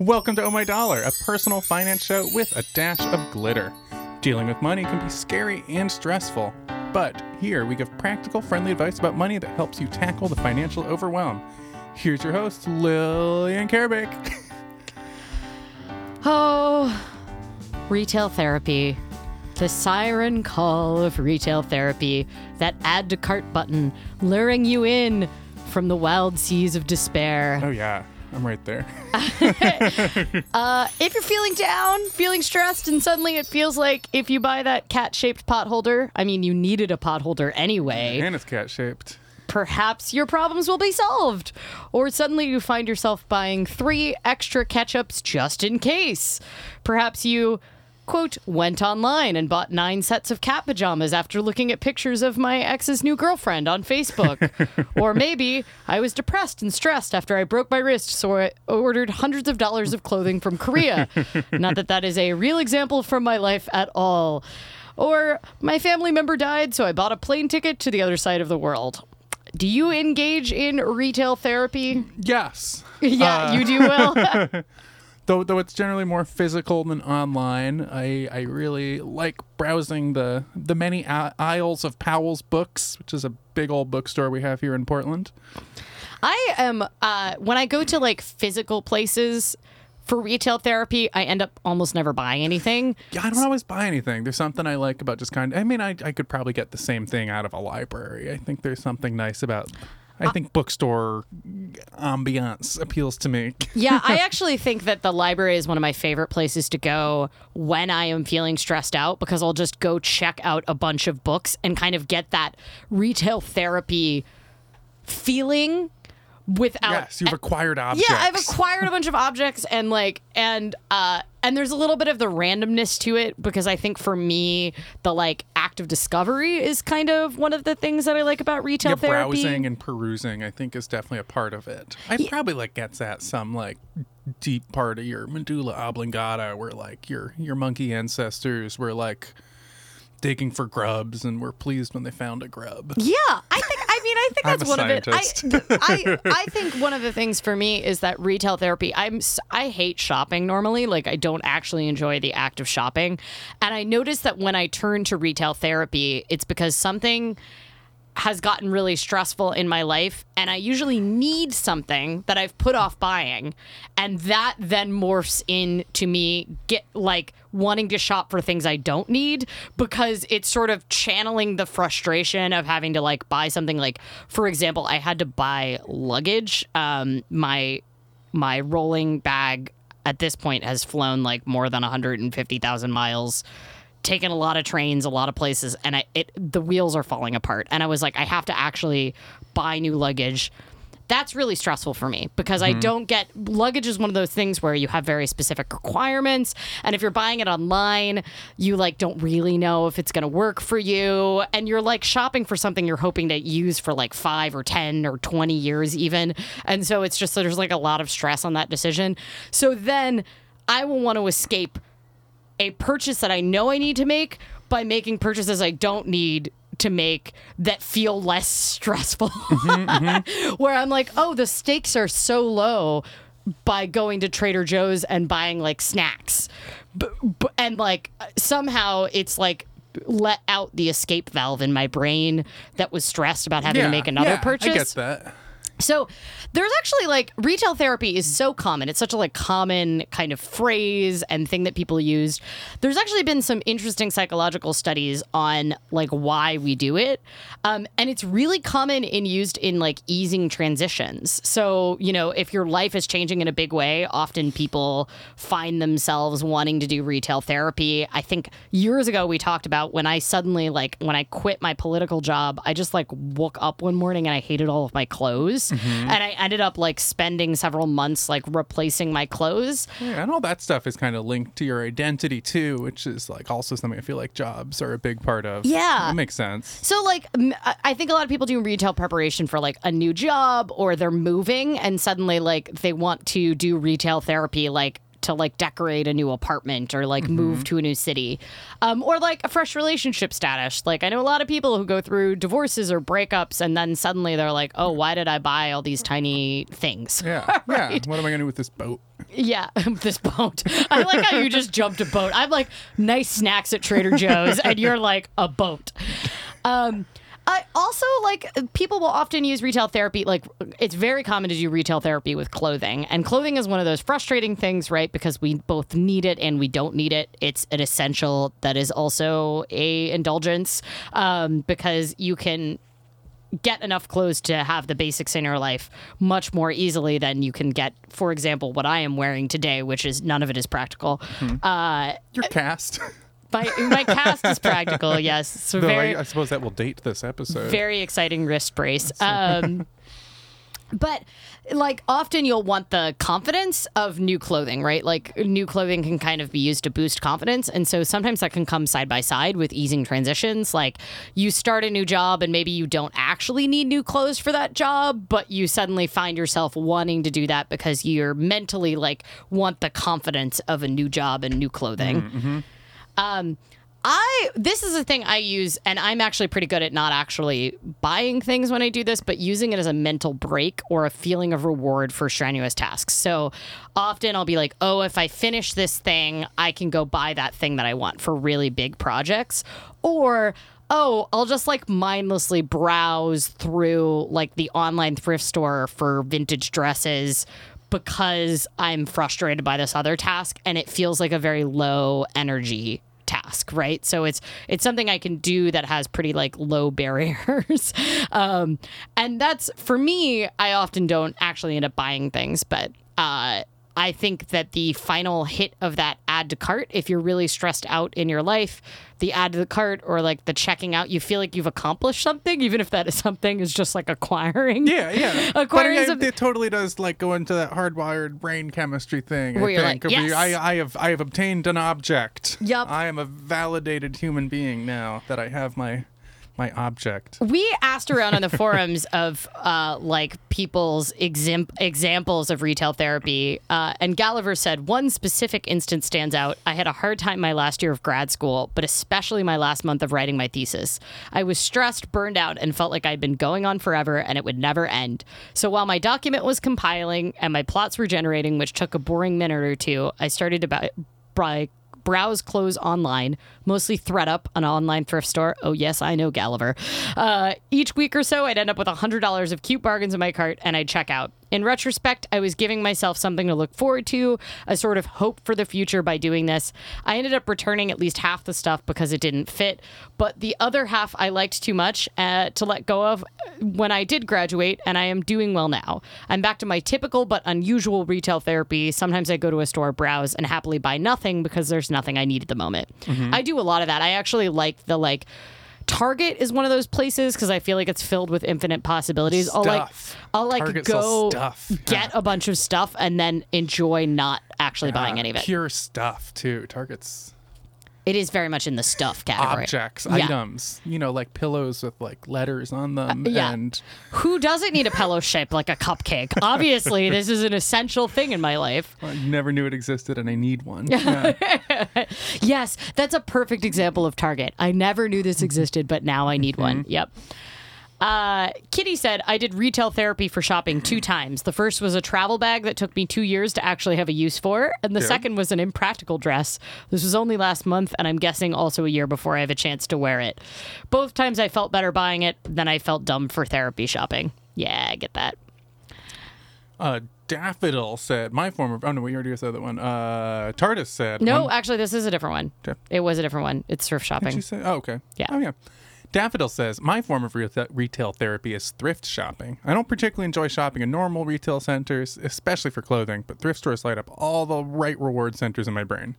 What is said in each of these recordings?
Welcome to Oh My Dollar, a personal finance show with a dash of glitter. Dealing with money can be scary and stressful, but here we give practical, friendly advice about money that helps you tackle the financial overwhelm. Here's your host, Lillian Karabaic. Oh, retail therapy. The siren call of retail therapy, that add to cart button luring you in from the wild seas of despair. oh, yeah, I'm right there. Uh, if you're feeling down, feeling stressed, and suddenly it feels like if you buy that cat shaped pot holder, I mean, you needed a pot holder anyway, and it's cat shaped. perhaps your problems will be solved. Or suddenly you find yourself buying three extra ketchups just in case. Perhaps you. Quote, went online and bought nine sets of cat pajamas after looking at pictures of my ex's new girlfriend on Facebook. or maybe I was depressed and stressed after I broke my wrist, so I ordered hundreds of dollars of clothing from Korea. Not that that is a real example from my life at all. Or my family member died, so I bought a plane ticket to the other side of the world. Do you engage in retail therapy? Yes. Yeah, you do uh, well. Though, though it's generally more physical than online, I, I really like browsing the the many aisles of Powell's Books, which is a big old bookstore we have here in Portland. I am uh, when I go to like physical places for retail therapy, I end up almost never buying anything. Yeah, I don't always buy anything. There's something I like about just kind of. I mean, I, I could probably get the same thing out of a library. I think there's something nice about. I think bookstore ambiance appeals to me. Yeah, I actually think that the library is one of my favorite places to go when I am feeling stressed out because I'll just go check out a bunch of books and kind of get that retail therapy feeling without yes, you've acquired objects. Yeah, I've acquired a bunch of objects and like and uh and there's a little bit of the randomness to it because I think for me the like act of discovery is kind of one of the things that I like about retail yeah, therapy. browsing and perusing, I think, is definitely a part of it. I probably like gets at some like deep part of your medulla oblongata, where like your your monkey ancestors were like digging for grubs and were pleased when they found a grub. Yeah, I think. I mean, I think that's one of it. I. I, I think one of the things for me is that retail therapy. I'm. I hate shopping normally. Like I don't actually enjoy the act of shopping, and I notice that when I turn to retail therapy, it's because something has gotten really stressful in my life and I usually need something that I've put off buying and that then morphs into me get like wanting to shop for things I don't need because it's sort of channeling the frustration of having to like buy something. Like for example I had to buy luggage. Um my my rolling bag at this point has flown like more than 150,000 miles taken a lot of trains a lot of places and I it the wheels are falling apart. And I was like I have to actually buy new luggage. That's really stressful for me because I mm-hmm. don't get luggage is one of those things where you have very specific requirements. And if you're buying it online you like don't really know if it's going to work for you. And you're like shopping for something you're hoping to use for like 5 or 10 or 20 years even. And so it's just there's like a lot of stress on that decision. So then I will want to escape a purchase that I know I need to make by making purchases I don't need to make that feel less stressful. Where I'm like, oh, the stakes are so low by going to Trader Joe's and buying like snacks. B- b- and like somehow it's like let out the escape valve in my brain that was stressed about having to make another yeah, purchase. I get that. So there's actually like retail therapy is so common. It's such a like common kind of phrase and thing that people use. There's actually been some interesting psychological studies on like why we do it. Um, and it's really common in used in like easing transitions. So, you know, if your life is changing in a big way, often people find themselves wanting to do retail therapy. I think years ago we talked about when I suddenly like when I quit my political job, I just like woke up one morning and I hated all of my clothes. Mm-hmm. And I ended up like spending several months like replacing my clothes. Yeah, and all that stuff is kind of linked to your identity too, which is like also something I feel like jobs are a big part of. Yeah. That makes sense. So like I think a lot of people do retail preparation for like a new job or they're moving and suddenly like they want to do retail therapy like to like decorate a new apartment or like move to a new city, um, or like a fresh relationship status. Like I know a lot of people who go through divorces or breakups, and then suddenly they're like, "Oh, why did I buy all these tiny things?" Yeah. Yeah. What am I going to do with this boat? Yeah, this boat. I like how you just jumped a boat. I'm like nice snacks at Trader Joe's, and you're like a boat. Um, I also like people will often use retail therapy. Like it's very common to do retail therapy with clothing, and clothing is one of those frustrating things, right? Because we both need it and we don't need it. It's an essential that is also a indulgence um, because you can get enough clothes to have the basics in your life much more easily than you can get, for example, what I am wearing today, which is none of it is practical. Uh, Your cast. my, my cast is practical, yes. So Though very, I, I suppose that will date this episode. very exciting wrist brace. Um, but like often you'll want the confidence of new clothing, right? Like new clothing can kind of be used to boost confidence. And so sometimes that can come side by side with easing transitions. Like you start a new job and maybe you don't actually need new clothes for that job, but you suddenly find yourself wanting to do that because you're mentally like want the confidence of a new job and new clothing. Um, I this is a thing I use, and I'm actually pretty good at not actually buying things when I do this, but using it as a mental break or a feeling of reward for strenuous tasks. So often I'll be like, oh, if I finish this thing, I can go buy that thing that I want for really big projects, or oh, I'll just like mindlessly browse through like the online thrift store for vintage dresses because I'm frustrated by this other task and it feels like a very low energy task right? So it's it's something i can do that has pretty like low barriers. Um and that's for me i often don't actually end up buying things but uh I think that the final hit of that add to cart, if you're really stressed out in your life, the add to the cart or like the checking out, you feel like you've accomplished something, even if that is something is just like acquiring. Yeah, yeah. but Acquiring it, it totally does like go into that hardwired brain chemistry thing. Where I you're think. like, yes. I, I have I have obtained an object. Yup. I am a validated human being now that I have my my object. We asked around on the forums of uh, like people's exam- examples of retail therapy, uh, and Gulliver said one specific instance stands out. I had a hard time my last year of grad school, but especially my last month of writing my thesis. I was stressed, burned out, and felt like I'd been going on forever and it would never end. So while my document was compiling and my plots were generating, which took a boring minute or two, I started to buy. buy browse clothes online, mostly thredUP, an online thrift store. Oh, yes, I know Gulliver. Uh, each week or so, I'd end up with $100 of cute bargains in my cart and I'd check out. In retrospect, I was giving myself something to look forward to, a sort of hope for the future by doing this. I ended up returning at least half the stuff because it didn't fit, but the other half I liked too much uh, to let go of when I did graduate, and I am doing well now. I'm back to my typical but unusual retail therapy. Sometimes I go to a store, browse, and happily buy nothing because there's nothing I need at the moment. I do a lot of that. I actually like the like. Target is one of those places because I feel like it's filled with infinite possibilities. I'll like, I'll like Target go stuff. get a bunch of stuff and then enjoy not actually buying Uh, any of it. Pure stuff too. Targets It is very much in the stuff category. objects, Yeah. items. You know, like pillows with like letters on uh, them yeah. and Who doesn't need a pillow shaped like a cupcake? Obviously, this is an essential thing in my life. I never knew it existed and I need one. Yeah. Yes, that's a perfect example of Target. I never knew this mm-hmm. existed, but now I need one. Mm-hmm. Yep. Uh, Kitty said, I did retail therapy for shopping two times. The first was a travel bag that took me two years to actually have a use for, and the Yeah. second was an impractical dress. This was only last month, and I'm guessing also a year before I have a chance to wear it. Both times I felt better buying it than I felt dumb for therapy shopping. Yeah, I get that. Uh, Daffodil said, my form of, oh no, we already said that one. Uh, TARDIS said, No, one- actually, this is a different one. Okay. It was a different one. It's Did shopping. say? Oh, okay. Yeah. Oh, yeah. Daffodil says, My form of retail therapy is thrift shopping. I don't particularly enjoy shopping in normal retail centers, especially for clothing, but thrift stores light up all the right reward centers in my brain.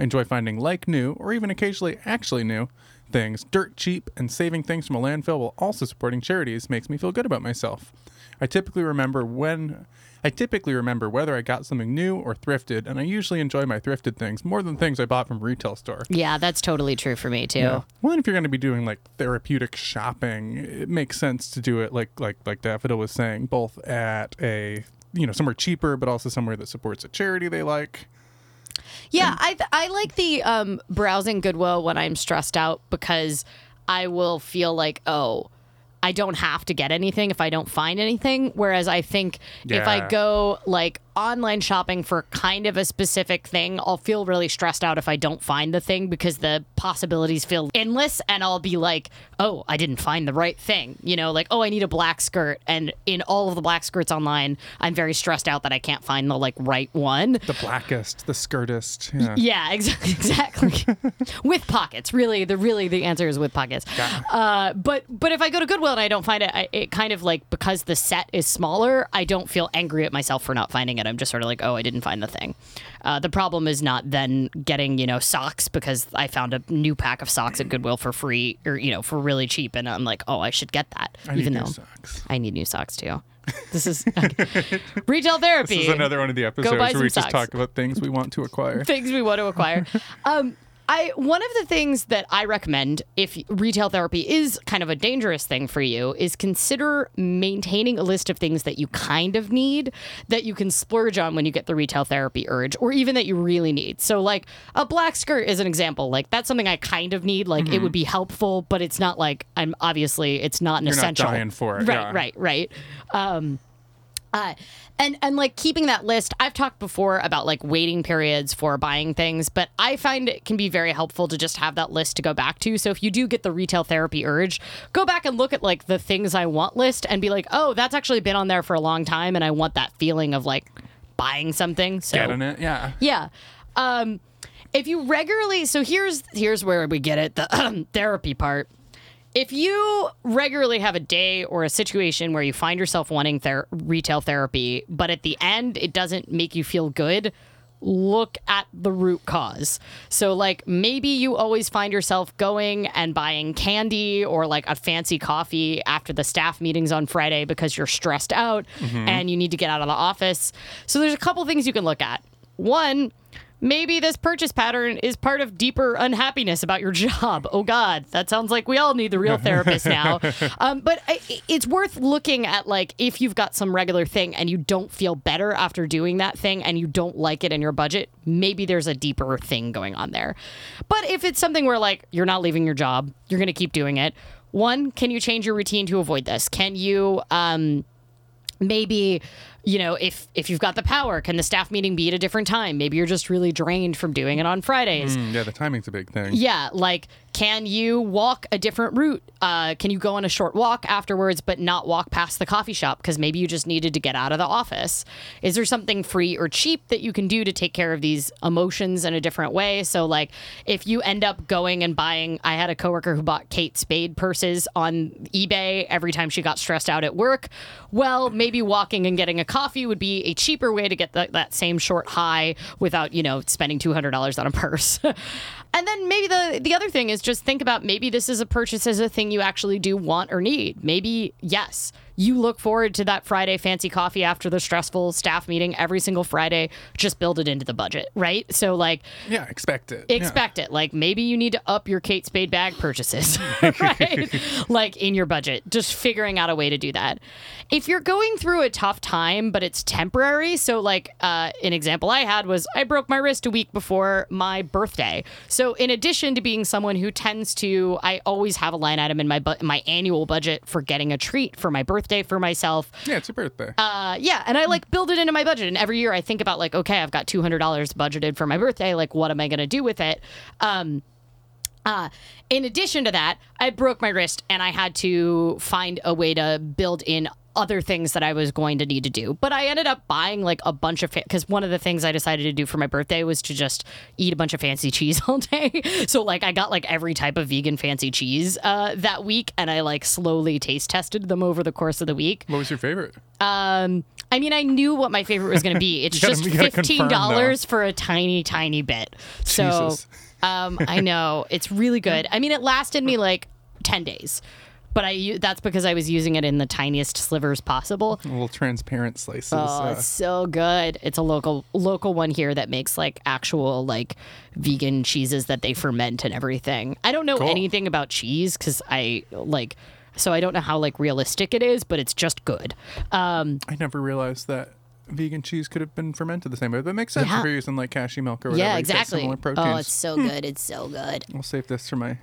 I enjoy finding like new, or even occasionally actually new, things dirt cheap, and saving things from a landfill while also supporting charities makes me feel good about myself. I typically remember when. I typically remember whether I got something new or thrifted, and I usually enjoy my thrifted things more than things I bought from a retail store. Yeah, that's totally true for me too. Well, and if you're going to be doing like therapeutic shopping, it makes sense to do it like like like Daffodil was saying, both at a you know somewhere cheaper, but also somewhere that supports a charity they like. Yeah, I th- I like the um, browsing Goodwill when I'm stressed out because I will feel like oh. I don't have to get anything if I don't find anything. Whereas I think if I go like online shopping for kind of a specific thing, I'll feel really stressed out if I don't find the thing because the possibilities feel endless and I'll be like, oh, I didn't find the right thing. You know, like, oh, I need a black skirt. And in all of the black skirts online, I'm very stressed out that I can't find the like right one. The blackest, the skirtest. Yeah. Yeah, exactly. Exactly. with pockets, really. The really the answer is with pockets. Uh, but but if I go to Goodwill and I don't find it, I, it kind of like because the set is smaller, I don't feel angry at myself for not finding it. I'm just sort of like, oh, I didn't find the thing. Uh, the problem is not then getting you know socks because I found a new pack of socks at Goodwill for free or you know for really cheap, and I'm like, oh, I should get that, I even new though socks. I need new socks too. This is retail therapy. This is another one of the episodes where we some just talk about things we want to acquire. things we want to acquire. um, I one of the things that I recommend if retail therapy is kind of a dangerous thing for you is consider maintaining a list of things that you kind of need that you can splurge on when you get the retail therapy urge or even that you really need. So like a black skirt is an example. Like that's something I kind of need. Like it would be helpful, but it's not like I'm obviously it's not an You're not essential. dying for it, Right, yeah. right, right. Um uh, and and like keeping that list, I've talked before about like waiting periods for buying things, but I find it can be very helpful to just have that list to go back to. So if you do get the retail therapy urge, go back and look at like the things I want list and be like, oh, that's actually been on there for a long time, and I want that feeling of like buying something. So Getting it? Yeah. yeah. Um, if you regularly, so here's here's where we get it the therapy part. If you regularly have a day or a situation where you find yourself wanting ther- retail therapy, but at the end it doesn't make you feel good, look at the root cause. So, like, maybe you always find yourself going and buying candy or like a fancy coffee after the staff meetings on Friday because you're stressed out mm-hmm. and you need to get out of the office. So, there's a couple things you can look at. One, maybe this purchase pattern is part of deeper unhappiness about your job. Oh God, that sounds like we all need the real therapist now. Um, but I, it's worth looking at like if you've got some regular thing and you don't feel better after doing that thing and you don't like it in your budget, maybe there's a deeper thing going on there. But if it's something where like you're not leaving your job, you're going to keep doing it. One, can you change your routine to avoid this? Can you um, maybe you know if if you've got the power can the staff meeting be at a different time maybe you're just really drained from doing it on fridays Mm, yeah, the timing's a big thing. yeah like can you walk a different route? Uh, can you go on a short walk afterwards but not walk past the coffee shop? Because maybe you just needed to get out of the office. Is there something free or cheap that you can do to take care of these emotions in a different way? So like if you end up going and buying i had a coworker who bought kate spade purses on ebay every time she got stressed out at work. Well maybe walking and getting a coffee would be a cheaper way to get the, that same short high without you know spending $200 on a purse. And then maybe the the other thing is just think about maybe this is a purchase as a thing you actually do want or need. Maybe yes you look forward to that Friday fancy coffee after the stressful staff meeting every single Friday. Just build it into the budget, right? So, like, Yeah, expect it. Yeah. expect it. Like maybe you need to up your Kate Spade bag purchases, right? like in your budget. Just figuring out a way to do that. If you're going through a tough time, but it's temporary, so like uh, an example I had was I broke my wrist a week before my birthday. So in addition to being someone who tends to, I always have a line item in my bu- my annual budget for getting a treat for my birthday for myself. Yeah, it's your birthday. Uh, yeah, and I like build it into my budget. And every year I think about like, okay, I've got two hundred dollars budgeted for my birthday. Like, what am I going to do with it? Um, uh, in addition to that, I broke my wrist and I had to find a way to build in other things that I was going to need to do. But I ended up buying like a bunch of because one of the things I decided to do for my birthday was to just eat a bunch of fancy cheese all day. so like I got like every type of vegan fancy cheese uh, that week, and I like slowly taste tested them over the course of the week. what was your favorite? Um, I mean, I knew what my favorite was going to be. It's gotta- just you gotta confirm, fifteen dollars for a tiny, tiny bit. So, um, I know it's really good. I mean, it lasted me like ten days, but I that's because I was using it in the tiniest slivers possible. Little transparent slices. Oh, uh, it's so good. It's a local local one here that makes like actual like vegan cheeses that they ferment and everything. I don't know Cool. anything about cheese cuz I like so I don't know how like realistic it is, but it's just good. Um I never realized that vegan cheese could have been fermented the same way. That makes sense Yeah. if you're using like cashew milk or whatever. yeah, exactly. Similar Oh, it's so good. It's so good. I'll save this for my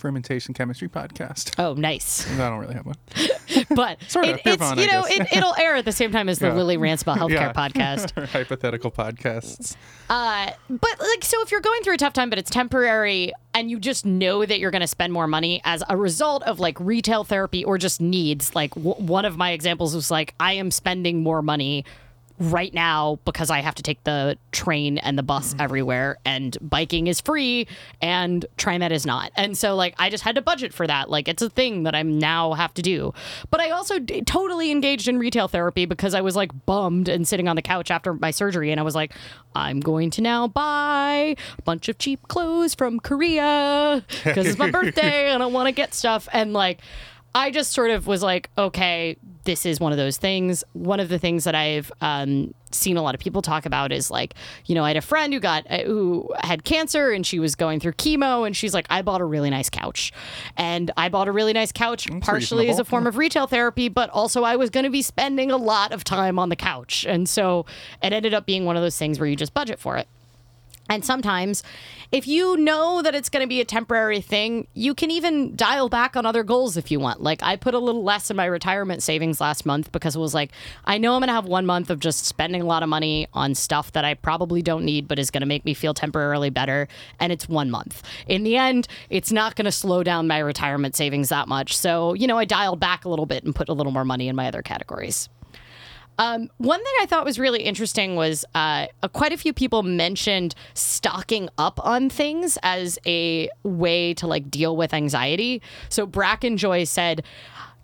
fermentation chemistry podcast. Oh, nice. I don't really have one. But Sort of. it, it's, Nirvana, you know, it, it'll air at the same time as the Yeah. Lily Ranspa Healthcare Yeah. podcast. Hypothetical podcasts. Uh, but like, so if you're going through a tough time, but it's temporary, and you just know that you're going to spend more money as a result of like retail therapy or just needs. Like w- one of my examples was like, I am spending more money right now because I have to take the train and the bus mm. everywhere, and biking is free, and TriMet is not. And so like, I just had to budget for that. Like, it's a thing that I'm now have to do. But I also d- totally engaged in retail therapy because I was like bummed and sitting on the couch after my surgery, and I was like, I'm going to now buy a bunch of cheap clothes from Korea because it's my birthday and I want to get stuff. And like, I just sort of was like, okay, this is one of those things. One of the things that I've um, seen a lot of people talk about is like, you know, I had a friend who got uh, who had cancer and she was going through chemo, and she's like, I bought a really nice couch, and I bought a really nice couch partially as a form of retail therapy, but also I was going to be spending a lot of time on the couch, and so it ended up being one of those things where you just budget for it. And sometimes, if you know that it's going to be a temporary thing, you can even dial back on other goals if you want. Like, I put a little less in my retirement savings last month because it was like, I know I'm going to have one month of just spending a lot of money on stuff that I probably don't need, but is going to make me feel temporarily better. And it's one month. In the end, it's not going to slow down my retirement savings that much. So, you know, I dialed back a little bit and put a little more money in my other categories. Um, one thing I thought was really interesting was uh, uh, quite a few people mentioned stocking up on things as a way to like deal with anxiety. So Bracken Joy said,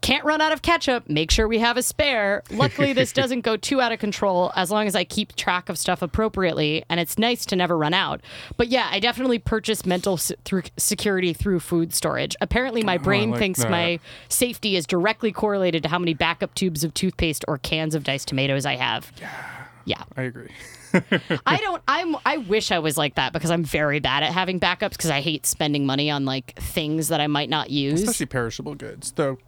"Can't run out of ketchup. Make sure we have a spare." Luckily, this doesn't go too out of control as long as I keep track of stuff appropriately, and it's nice to never run out. But yeah, I definitely purchase mental s- through security through food storage. Apparently, my oh, brain like thinks that. my safety is directly correlated to how many backup tubes of toothpaste or cans of diced tomatoes I have. Yeah. Yeah. I agree. I don't I'm I wish I was like that because I'm very bad at having backups because I hate spending money on like things that I might not use. Especially perishable goods, though.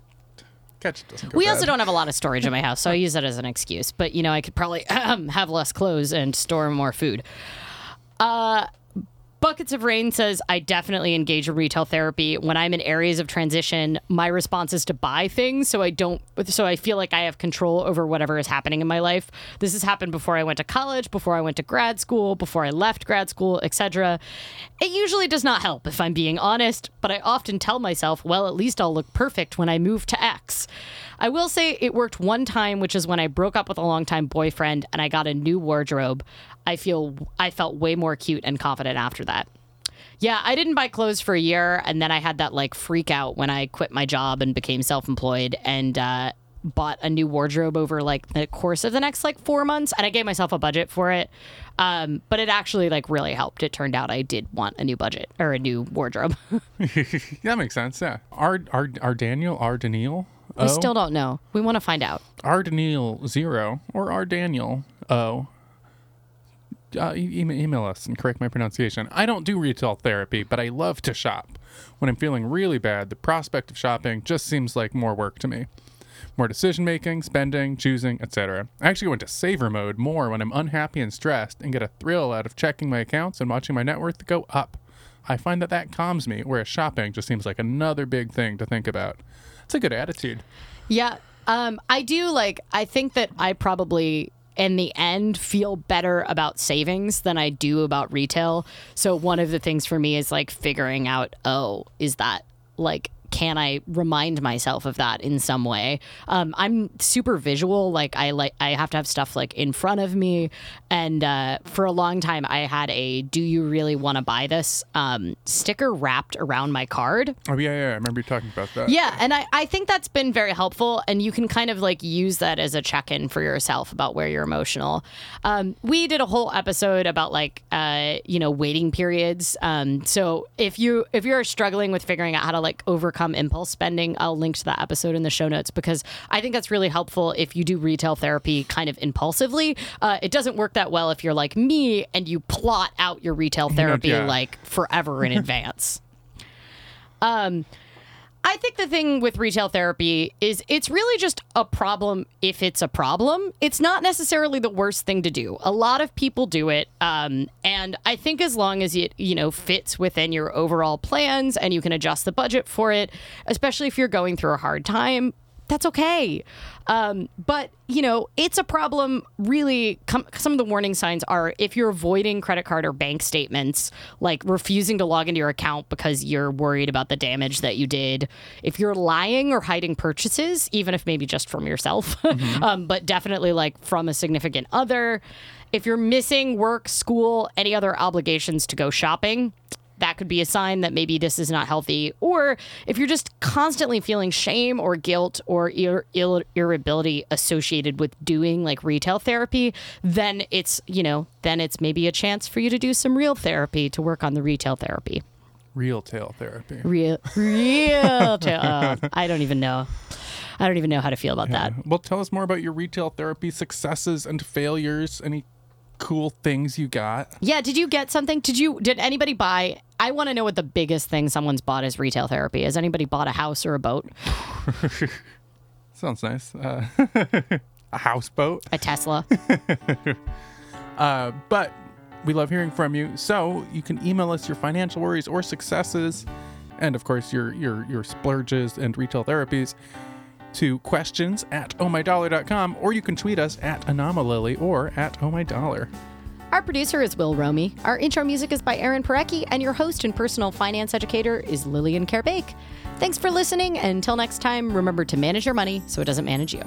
Ketchup doesn't we bad. also don't have a lot of storage in my house, so I use that as an excuse. But you know, I could probably have less clothes and store more food. Uh, Buckets of Rain says, I definitely engage in retail therapy. When I'm in areas of transition, my response is to buy things so I don't so I feel like I have control over whatever is happening in my life. This has happened before I went to college, before I went to grad school, before I left grad school, etc. It usually does not help if I'm being honest, but I often tell myself, well, at least I'll look perfect when I move to X. I will say it worked one time, which is when I broke up with a longtime boyfriend and I got a new wardrobe. I feel I felt way more cute and confident after that. Yeah, I didn't buy clothes for a year, and then I had that like freak out when I quit my job and became self-employed and uh, bought a new wardrobe over like the course of the next like four months, and I gave myself a budget for it. Um, but it actually like really helped. It turned out I did want a new budget or a new wardrobe. that makes sense. Yeah. Our our our Daniel, our Daniel. We still don't know. We want to find out. our Daniel zero or our Daniel O. Uh, e- email, email us and correct my pronunciation. I don't do retail therapy, but I love to shop. When I'm feeling really bad, the prospect of shopping just seems like more work to me. More decision making, spending, choosing, etc. I actually go into saver mode more when I'm unhappy and stressed and get a thrill out of checking my accounts and watching my net worth go up. I find that that calms me, whereas shopping just seems like another big thing to think about. It's a good attitude. Yeah. Um, I do like, I think that I probably, in the end, feel better about savings than I do about retail. So one of the things for me is like figuring out, oh, is that like, can I remind myself of that in some way? Um, I'm super visual. Like I like I have to have stuff like in front of me. And uh, for a long time, I had a "Do you really want to buy this?" Um, sticker wrapped around my card. Oh yeah, yeah. I remember you talking about that. Yeah, and I, I think that's been very helpful, and you can kind of like use that as a check in for yourself about where you're emotional. Um, we did a whole episode about like uh, you know waiting periods. Um, so if you if you're struggling with figuring out how to like overcome impulse spending, I'll link to that episode in the show notes because I think that's really helpful if you do retail therapy kind of impulsively. Uh, it doesn't work that well if you're like me and you plot out your retail therapy yeah. like forever in advance. Um, I think the thing with retail therapy is it's really just a problem if it's a problem. It's not necessarily the worst thing to do. A lot of people do it, um, and I think as long as it you know fits within your overall plans and you can adjust the budget for it, especially if you're going through a hard time, that's okay. Um, but you know, it's a problem. Really, com- some of the warning signs are if you're avoiding credit card or bank statements, like refusing to log into your account because you're worried about the damage that you did. If you're lying or hiding purchases, even if maybe just from yourself, um, but definitely like from a significant other. If you're missing work, school, any other obligations to go shopping, that could be a sign that maybe this is not healthy. Or if you're just constantly feeling shame or guilt or ir- ir- irritability associated with doing like retail therapy, then it's, you know, then it's maybe a chance for you to do some real therapy to work on the retail therapy. Real tail therapy. Real, real. ta- uh, I don't even know. I don't even know how to feel about that. Well, tell us more about your retail therapy successes and failures. Any cool things you got? Yeah, did you get something? Did you did anybody buy I want to know what the biggest thing someone's bought is retail therapy. Has anybody bought a house or a boat? Sounds nice. Uh, a houseboat. A Tesla? Uh, but we love hearing from you. So you can email us your financial worries or successes, and of course your your your splurges and retail therapies to questions at ohmydollar.com, or you can tweet us at anomalily or at ohmydollar. Our producer is Will Romy. Our intro music is by Aaron Parecki, and your host and personal finance educator is Lillian Karabaic. Thanks for listening, and until next time, remember to manage your money so it doesn't manage you.